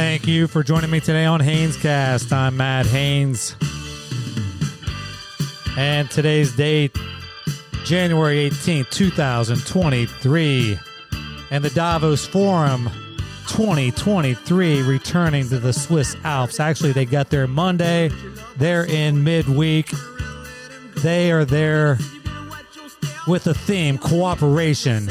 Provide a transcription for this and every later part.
Thank you for joining me today on Hanescast. I'm Matt Hanes. And today's date, January 18th, 2023. And the Davos Forum 2023 returning to the Swiss Alps. Actually, they got there Monday. They're in midweek. They are there with the theme cooperation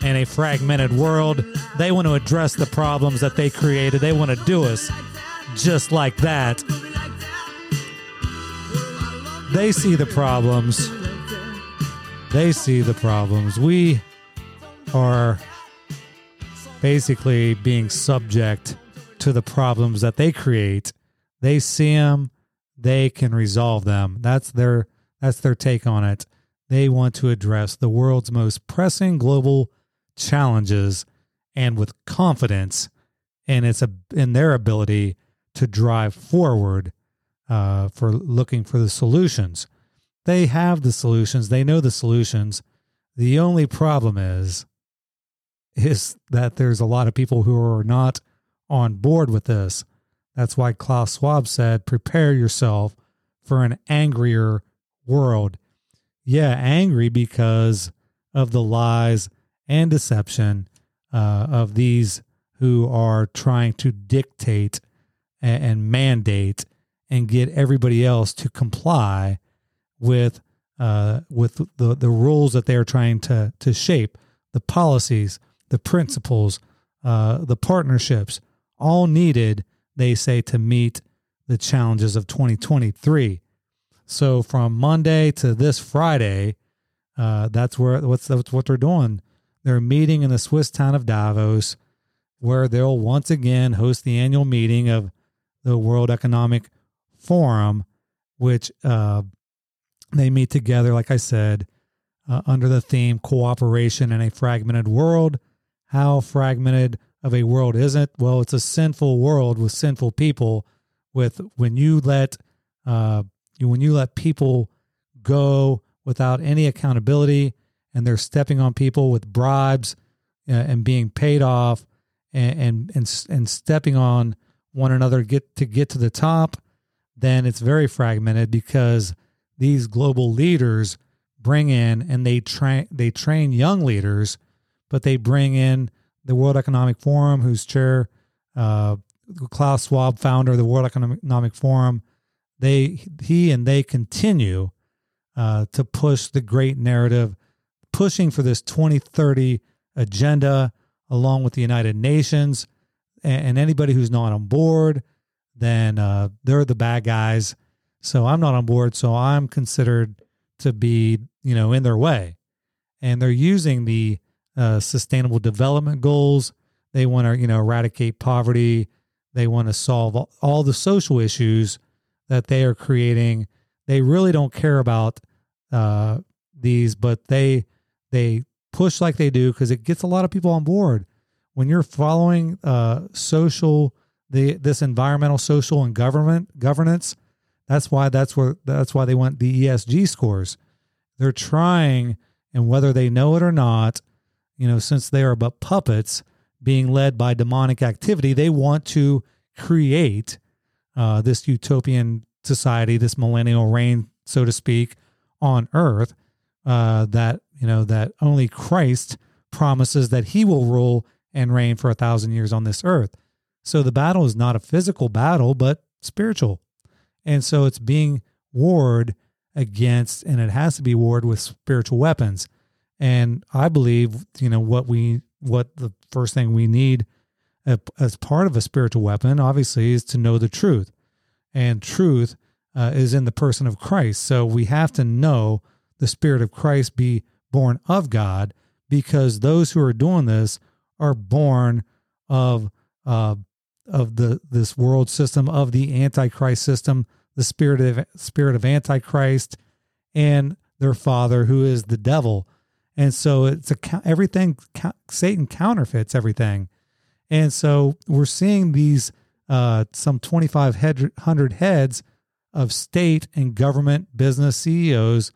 in a fragmented world. They want to address the problems that they created. They want to do us just like that. They see the problems. They see the problems. We are basically being subject to the problems that they create. They see them, they can resolve them. That's their that's their take on it. They want to address the world's most pressing global challenges and with confidence in its in their ability to drive forward uh, for looking for the solutions. They have the solutions. They know the solutions. The only problem is is that there's a lot of people who are not on board with this. That's why Klaus Schwab said, "Prepare yourself for an angrier world." Yeah, angry because of the lies and deception uh, of these who are trying to dictate and, and, mandate and get everybody else to comply with uh, with the, the rules that they are trying to to shape, the policies, the principles, uh, the partnerships, all needed, they say, to meet the challenges of 2023. So from Monday to this Friday, uh, that's where what's that's what they're doing. They're meeting in the Swiss town of Davos, where they'll once again host the annual meeting of the World Economic Forum, which uh, they meet together, like I said, uh, under the theme cooperation in a fragmented world. How fragmented of a world is it? Well, it's a sinful world with sinful people. With when you let uh, when you let people go without any accountability, and they're stepping on people with bribes uh, and being paid off and, and and and stepping on one another get to get to the top, then it's very fragmented because these global leaders bring in and they train they train young leaders, but they bring in the World Economic Forum, whose chair uh, Klaus Schwab, founder of the World Economic Forum. They he and they continue uh, to push the great narrative pushing for this 2030 agenda along with the United Nations. And, anybody who's not on board, then uh, they're the bad guys. So I'm not on board. So I'm considered to be, you know, in their way. And they're using the uh, sustainable development goals. They want to, you know, eradicate poverty. They want to solve all, all the social issues that they are creating. They really don't care about uh, these, but they they push like they do because it gets a lot of people on board. When you're following uh, social, the this environmental, social, and government governance, that's why that's where that's why they want the ESG scores. They're trying, and whether they know it or not, you know, since they are but puppets being led by demonic activity, they want to create uh, this utopian society, this millennial reign, so to speak, on Earth uh, that you know that only Christ promises that He will rule and reign for a thousand years on this earth. So the battle is not a physical battle, but spiritual, and so it's being warred against, and it has to be warred with spiritual weapons. And I believe, you know, what we what the first thing we need as part of a spiritual weapon, obviously, is to know the truth, and truth uh, is in the person of Christ. So we have to know the Spirit of Christ be born of God, because those who are doing this are born of uh, of the this world system of the Antichrist system, the spirit of spirit of Antichrist, and their father who is the devil. And so it's a everything Satan counterfeits everything, and so we're seeing these uh, some twenty five hundred heads of state and government business CEOs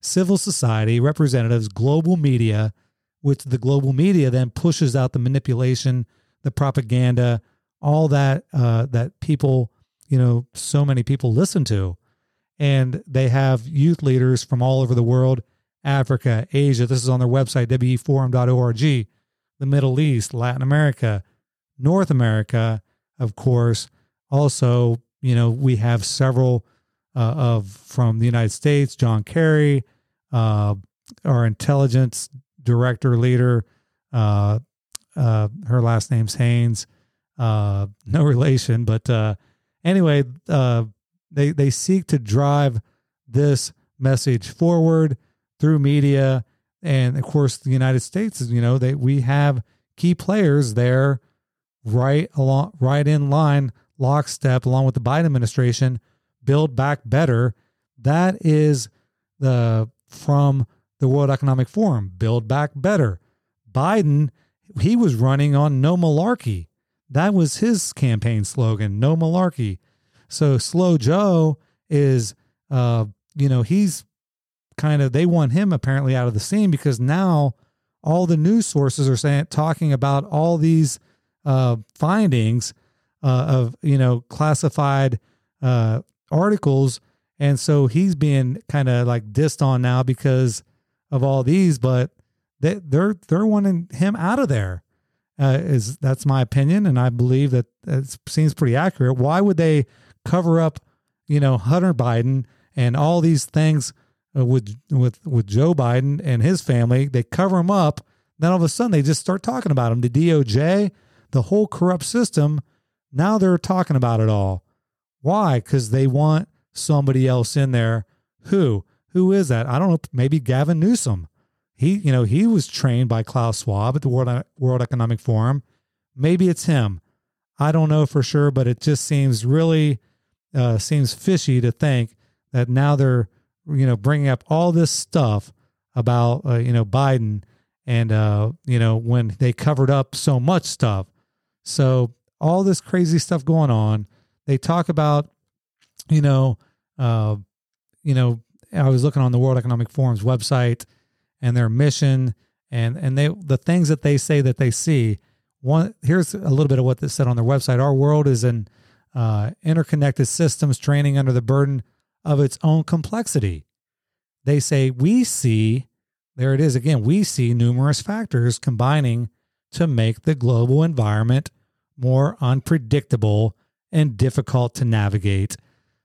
civil society, representatives, global media, which the global media then pushes out the manipulation, the propaganda, all that uh, that people, you know, so many people listen to, and they have youth leaders from all over the world, Africa, Asia. This is on their website weforum.org, the Middle East, Latin America, North America, of course. Also, you know, we have several uh, of from the United States, John Kerry, uh, our intelligence director leader. Uh, uh, her last name's Haines. Uh, no relation, but uh, anyway, uh, they they seek to drive this message forward through media, and of course, the United States. You know, they we have key players there, right along, right in line, lockstep, along with the Biden administration. Build back better. That is the from the World Economic Forum. Build back better. Biden, he was running on no malarkey. That was his campaign slogan, no malarkey. So Slow Joe is, uh, you know, he's kind of, they want him apparently out of the scene because now all the news sources are saying, talking about all these uh, findings uh, of, you know, classified uh, articles. And so he's being kind of like dissed on now because of all these, but they, they're, they're wanting him out of there uh, is that's my opinion, and I believe that it seems pretty accurate. Why would they cover up, you know, Hunter Biden and all these things with with with Joe Biden and his family? They cover him up. Then all of a sudden, they just start talking about him. The DOJ, the whole corrupt system. Now they're talking about it all. Why? Because they want somebody else in there. Who? Who is that? I don't know. Maybe Gavin Newsom he, you know, he was trained by Klaus Schwab at the World World Economic Forum. Maybe it's him. I don't know for sure, but it just seems really uh, seems fishy to think that now they're, you know, bringing up all this stuff about, uh, you know, Biden and, uh, you know, when they covered up so much stuff. So all this crazy stuff going on. They talk about, you know, uh, you know, I was looking on the World Economic Forum's website and their mission and and they the things that they say that they see. One here's a little bit of what they said on their website. Our world is an uh, interconnected systems training under the burden of its own complexity. They say we see there it is again. We see numerous factors combining to make the global environment more unpredictable and difficult to navigate.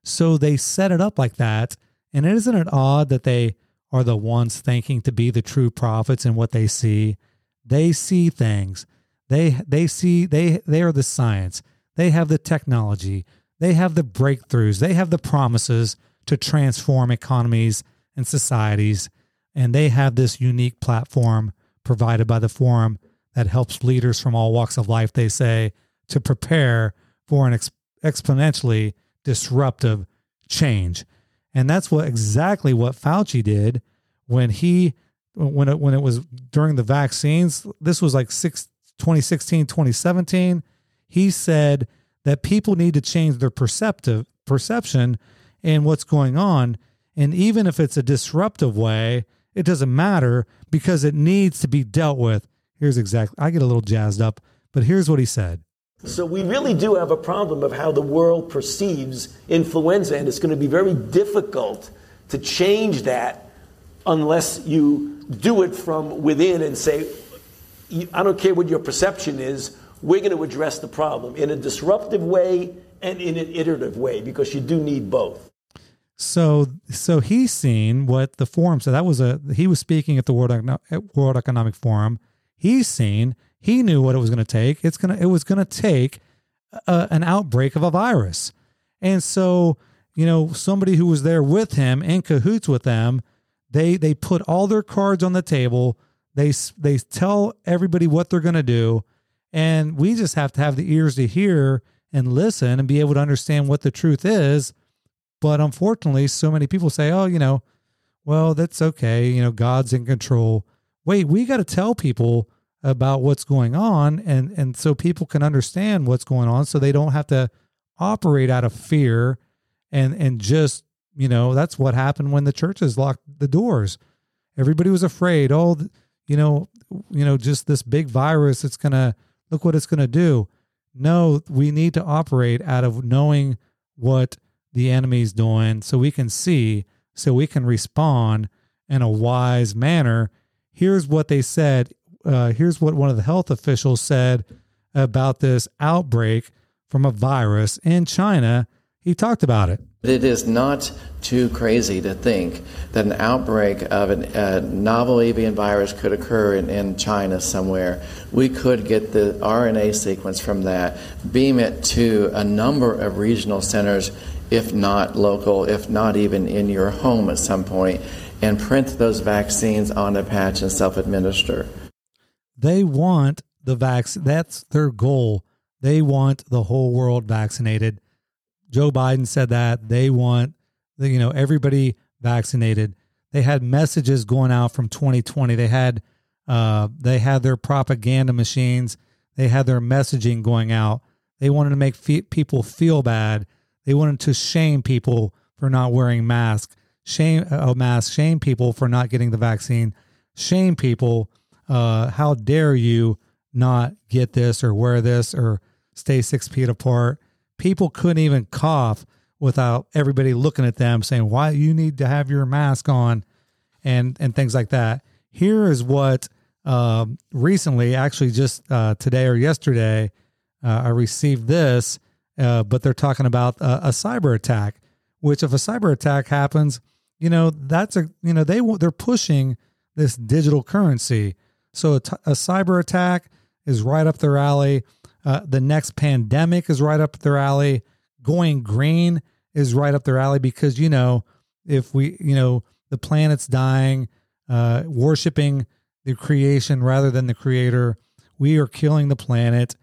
So they set it up like that. And isn't it odd that they are the ones thinking to be the true prophets in what they see. They see things. They they see they they are the science. They have the technology. They have the breakthroughs. They have the promises to transform economies and societies. And they have this unique platform provided by the forum that helps leaders from all walks of life, they say, to prepare for an ex- exponentially disruptive change. And that's what exactly what Fauci did when he when it when it was during the vaccines. This was like six, 2016, 2017. He said that people need to change their perceptive perception in what's going on. And even if it's a disruptive way, it doesn't matter because it needs to be dealt with. Here's exactly, I get a little jazzed up, but here's what he said. So we really do have a problem of how the world perceives influenza, and it's going to be very difficult to change that unless you do it from within and say, I don't care what your perception is, we're going to address the problem in a disruptive way and in an iterative way because you do need both. So, so he's seen what the forum said. That was a he was speaking at the World World Economic Forum. He's seen he knew what it was going to take. It's gonna it was going to take a, an outbreak of a virus, and so you know somebody who was there with him in cahoots with them. They they put all their cards on the table. They they tell everybody what they're going to do, and we just have to have the ears to hear and listen and be able to understand what the truth is. But unfortunately, so many people say, "Oh, you know, well, that's okay. You know, God's in control." Wait, we got to tell people about what's going on and and so people can understand what's going on so they don't have to operate out of fear and and just you know that's what happened when the churches locked the doors everybody was afraid oh you know you know just this big virus it's going to look what it's going to do No, we need to operate out of knowing what the enemy's doing so we can see, so we can respond in a wise manner. Here's what they said. Uh, here's what one of the health officials said about this outbreak from a virus in China. He talked about it. It is not too crazy to think that an outbreak of an, a novel avian virus could occur in, in China somewhere. We could get the RNA sequence from that, beam it to a number of regional centers, if not local, if not even in your home at some point, and print those vaccines on a patch and self administer. They want the vaccine, that's their goal. They want the whole world vaccinated Joe Biden said that they want you know everybody vaccinated. They had messages going out from 2020. They had uh, they had their propaganda machines. They had their messaging going out. They wanted to make fe- people feel bad. They wanted to shame people for not wearing masks, shame a uh, mask, shame people for not getting the vaccine, shame people. Uh, how dare you not get this or wear this or stay six feet apart? people couldn't even cough without everybody looking at them saying, why you need to have your mask on and, and things like that. Here is what uh, recently, actually just uh, today or yesterday, uh, I received this, uh, but they're talking about a, a cyber attack, which if a cyber attack happens, you know, that's a, you know, they, they're pushing this digital currency. So a, t- a cyber attack is right up their alley. Uh, the next pandemic is right up their alley. Going green is right up their alley because, you know, if we, you know, the planet's dying, uh, worshiping the creation rather than the creator, we are killing the planet.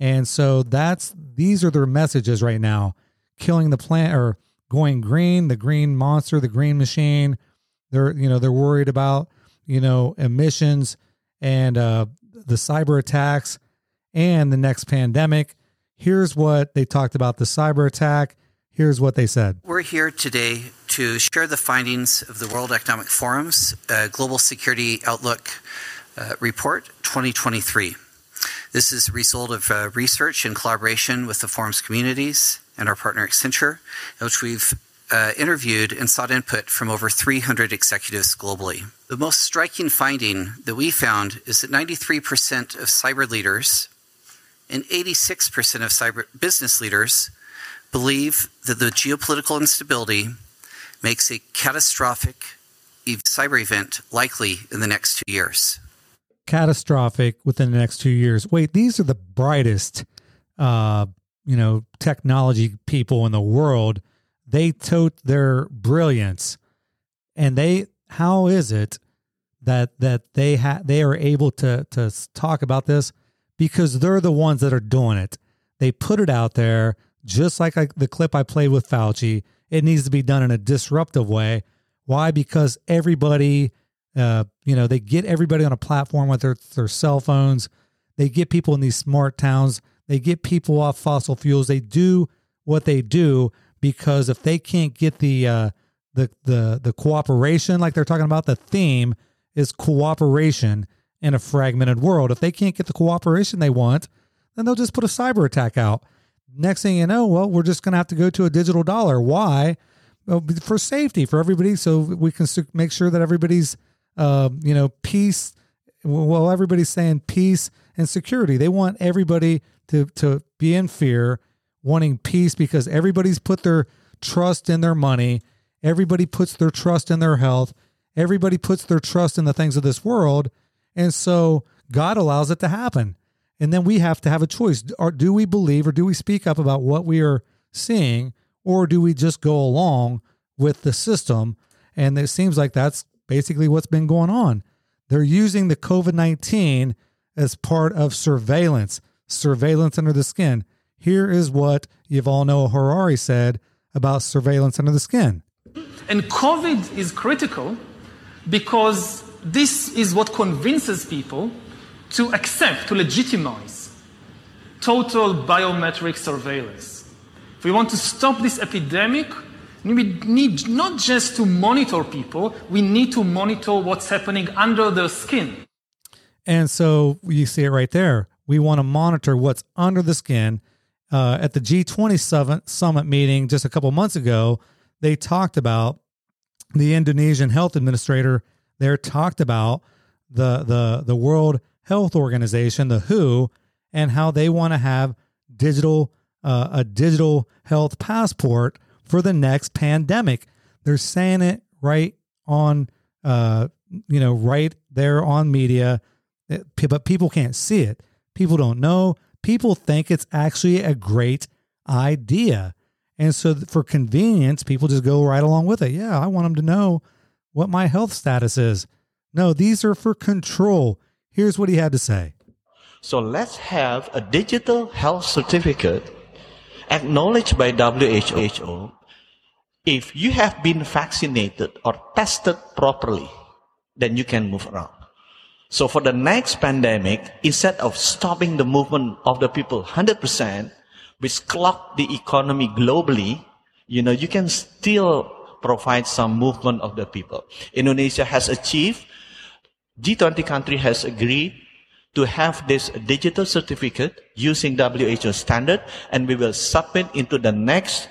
And so that's, these are their messages right now killing the planet or going green, the green monster, the green machine. They're, you know, they're worried about, you know, emissions and uh, the cyber attacks and the next pandemic. Here's what they talked about the cyber attack. Here's what they said. We're here today to share the findings of the World Economic Forum's uh, Global Security Outlook uh, Report 2023. This is a result of uh, research in collaboration with the forum's communities and our partner Accenture, in which we've uh, interviewed and sought input from over 300 executives globally. The most striking finding that we found is that 93% of cyber leaders and 86% of cyber business leaders believe that the geopolitical instability makes a catastrophic cyber event likely in the next two years. Catastrophic within the next two years. Wait, these are the brightest, uh, you know, technology people in the world. They tote their brilliance, and they. How is it that that they have they are able to to talk about this? because they're the ones that are doing it. They put it out there, just like I, the clip I played with Fauci. It needs to be done in a disruptive way. Why? Because everybody, uh, you know, they get everybody on a platform with their, their cell phones. They get people in these smart towns. They get people off fossil fuels. They do what they do because if they can't get the uh, the the the cooperation, like they're talking about, the theme is cooperation in a fragmented world. If they can't get the cooperation they want, then they'll just put a cyber attack out. Next thing you know, well, we're just going to have to go to a digital dollar. Why? Well, for safety for everybody, so we can make sure that everybody's, uh, you know, peace. Well, everybody's saying peace and security. They want everybody to to be in fear, wanting peace because everybody's put their trust in their money. Everybody puts their trust in their health. Everybody puts their trust in the things of this world and so God allows it to happen. And then we have to have a choice. Do we believe or do we speak up about what we are seeing or do we just go along with the system? And it seems like that's basically what's been going on. They're using the COVID 19 as part of surveillance, surveillance under the skin. Here is what Noah Harari said about surveillance under the skin. And COVID is critical because this is what convinces people to accept, to legitimize total biometric surveillance. If we want to stop this epidemic, we need not just to monitor people, we need to monitor what's happening under their skin. And so you see it right there. We want to monitor what's under the skin. Uh, at the G20 summit meeting just a couple months ago, they talked about the Indonesian health administrator there talked about the the the World Health Organization, the WHO, and how they want to have digital uh, a digital health passport for the next pandemic. They're saying it right on uh, you know right there on media, but people can't see it. People don't know. People think it's actually a great idea. And so, for convenience, people just go right along with it. Yeah, I want them to know what my health status is. No, these are for control. Here's what he had to say. So, let's have a digital health certificate acknowledged by WHO. If you have been vaccinated or tested properly, then you can move around. So, for the next pandemic, instead of stopping the movement of the people 100%, which clock the economy globally, you know, you can still provide some movement of the people. Indonesia has achieved, G20 country has agreed to have this digital certificate using WHO standard, and we will submit into the next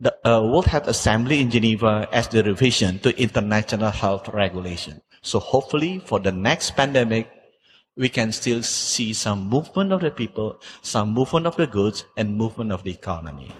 the uh, World Health Assembly in Geneva as the revision to international health regulation. So hopefully for the next pandemic, we can still see some movement of the people, some movement of the goods, and movement of the economy.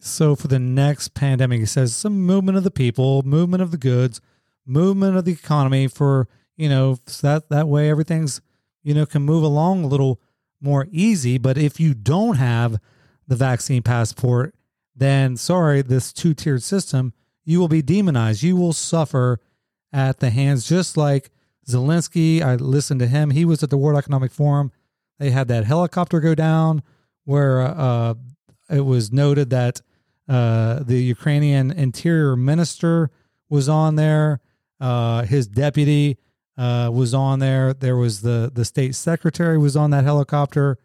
So for the next pandemic, he says some movement of the people, movement of the goods, movement of the economy for, you know, so that, that way everything's, you know, can move along a little more easy. But if you don't have the vaccine passport, then sorry, this two tiered system, you will be demonized. You will suffer at the hands, just like Zelensky, I listened to him. He was at the World Economic Forum. They had that helicopter go down where uh, it was noted that uh, the Ukrainian interior minister was on there. Uh, his deputy uh, was on there. There was the the state secretary was on that helicopter,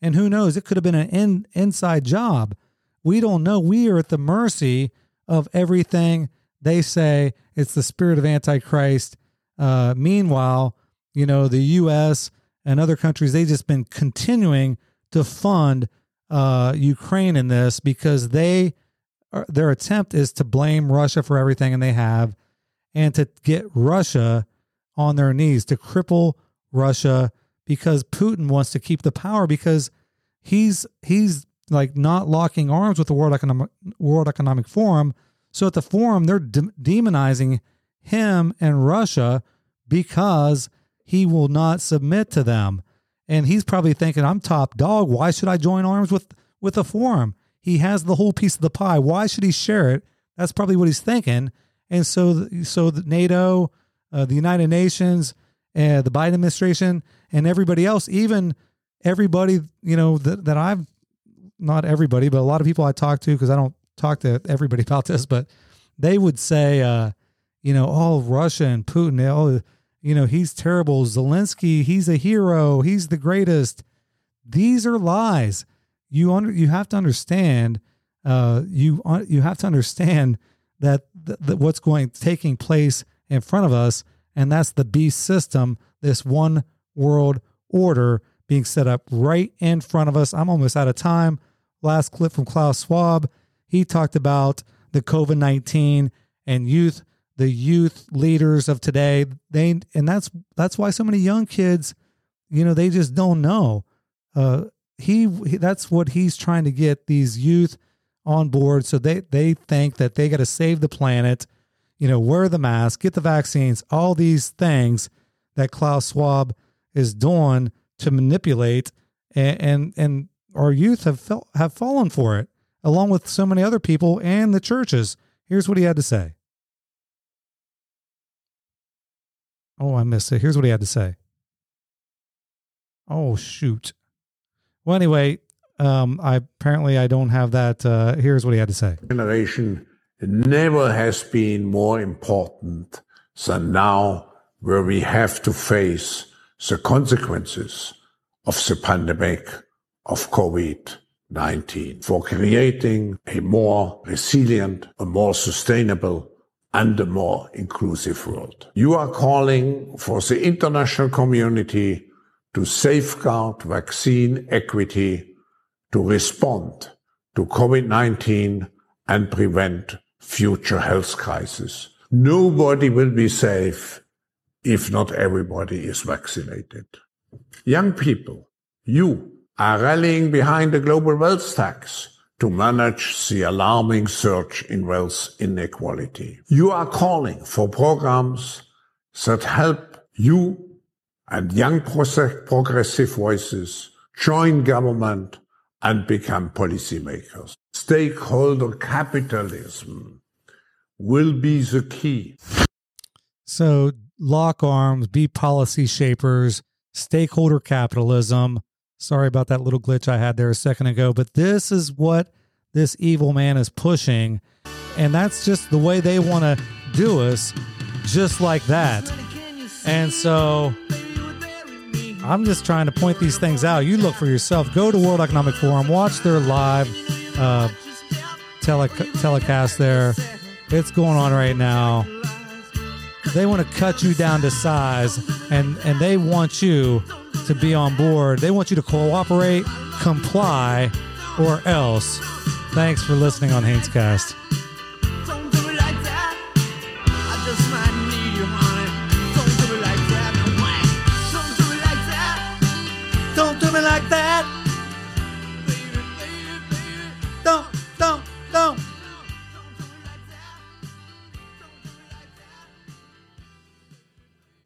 and who knows? It could have been an in, inside job. We don't know. We are at the mercy of everything they say. It's the spirit of Antichrist uh, meanwhile, you know, the U.S. and other countries, they've just been continuing to fund uh, Ukraine in this because they are, their attempt is to blame Russia for everything, and they have, and to get Russia on their knees to cripple Russia because Putin wants to keep the power because he's he's like not locking arms with the World Economic World Economic Forum. So at the forum, they're de- demonizing him and Russia because he will not submit to them. And he's probably thinking, I'm top dog. Why should I join arms with, with a forum? He has the whole piece of the pie. Why should he share it? That's probably what he's thinking. And so, so the NATO, uh, the United Nations, uh, the Biden administration, and everybody else, even everybody, you know, that, that I've not everybody, but a lot of people I talk to, because I don't talk to everybody about this, but they would say, uh, you know, oh, Russia and Putin, oh, you know, he's terrible. Zelensky, he's a hero. He's the greatest. These are lies. You under, you have to understand. Uh, you you have to understand that, that what's going taking place in front of us, and that's the beast system. This one world order being set up right in front of us. I'm almost out of time. Last clip from Klaus Schwab. He talked about the COVID 19 and youth the youth leaders of today. They and that's that's why so many young kids you know they just don't know. Uh he, that's what he's trying to get these youth on board so they they think that they got to save the planet you know wear the mask get the vaccines all these things that Klaus Schwab is doing to manipulate and and, and our youth have felt have fallen for it along with so many other people and the churches here's what he had to say Oh, I missed it. Here's what he had to say. Oh shoot. Well, anyway, um, I apparently I don't have that. Uh, here's what he had to say. Generation never has been more important than now, where we have to face the consequences of the pandemic of COVID 19 for creating a more resilient, a more sustainable, and a more inclusive world. You are calling for the international community to safeguard vaccine equity to respond to COVID-19 and prevent future health crises. Nobody will be safe if not everybody is vaccinated. Young people, you are rallying behind the global wealth tax to manage the alarming surge in wealth inequality. You are calling for programs that help you and young progressive voices join government and become policymakers. Stakeholder capitalism will be the key. So lock arms, be policy shapers, stakeholder capitalism. Sorry about that little glitch I had there a second ago, but this is what this evil man is pushing. And that's just the way they want to do us, just like that. And so I'm just trying to point these things out. You look for yourself. Go to World Economic Forum, watch their live uh, tele- telecast there. It's going on right now. They want to cut you down to size, and and they want you to be on board. They want you to cooperate, comply, or else. Thanks for listening on Hanescast.